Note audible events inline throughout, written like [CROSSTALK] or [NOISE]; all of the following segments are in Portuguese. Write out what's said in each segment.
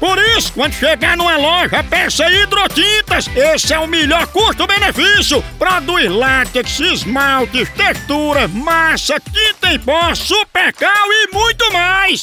Por isso, quando chegar numa loja, peça hidrotintas. Esse é o melhor custo-benefício. Produz látex, esmaltes, textura, massa, tinta em pó, supercal e muito mais.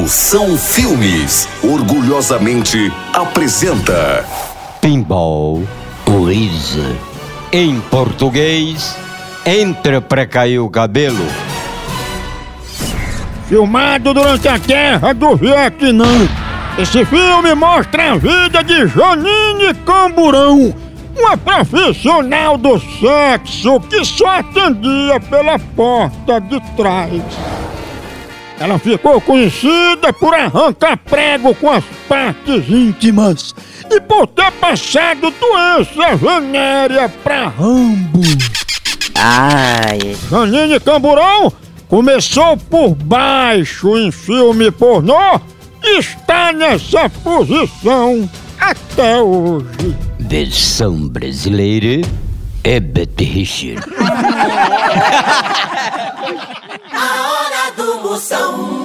Moção Filmes orgulhosamente apresenta Pinball Quiz. Em português, entra pra cair o cabelo. Filmado durante a guerra do Vietnã. Esse filme mostra a vida de Janine Camburão, uma profissional do sexo que só atendia pela porta de trás. Ela ficou conhecida por arrancar prego com as partes íntimas e por ter passado doença venérea pra Rambo. Ai, Janine Camburão começou por baixo em filme pornô e está nessa posição até hoje. Versão brasileira é Betty Richard. [LAUGHS] Moção.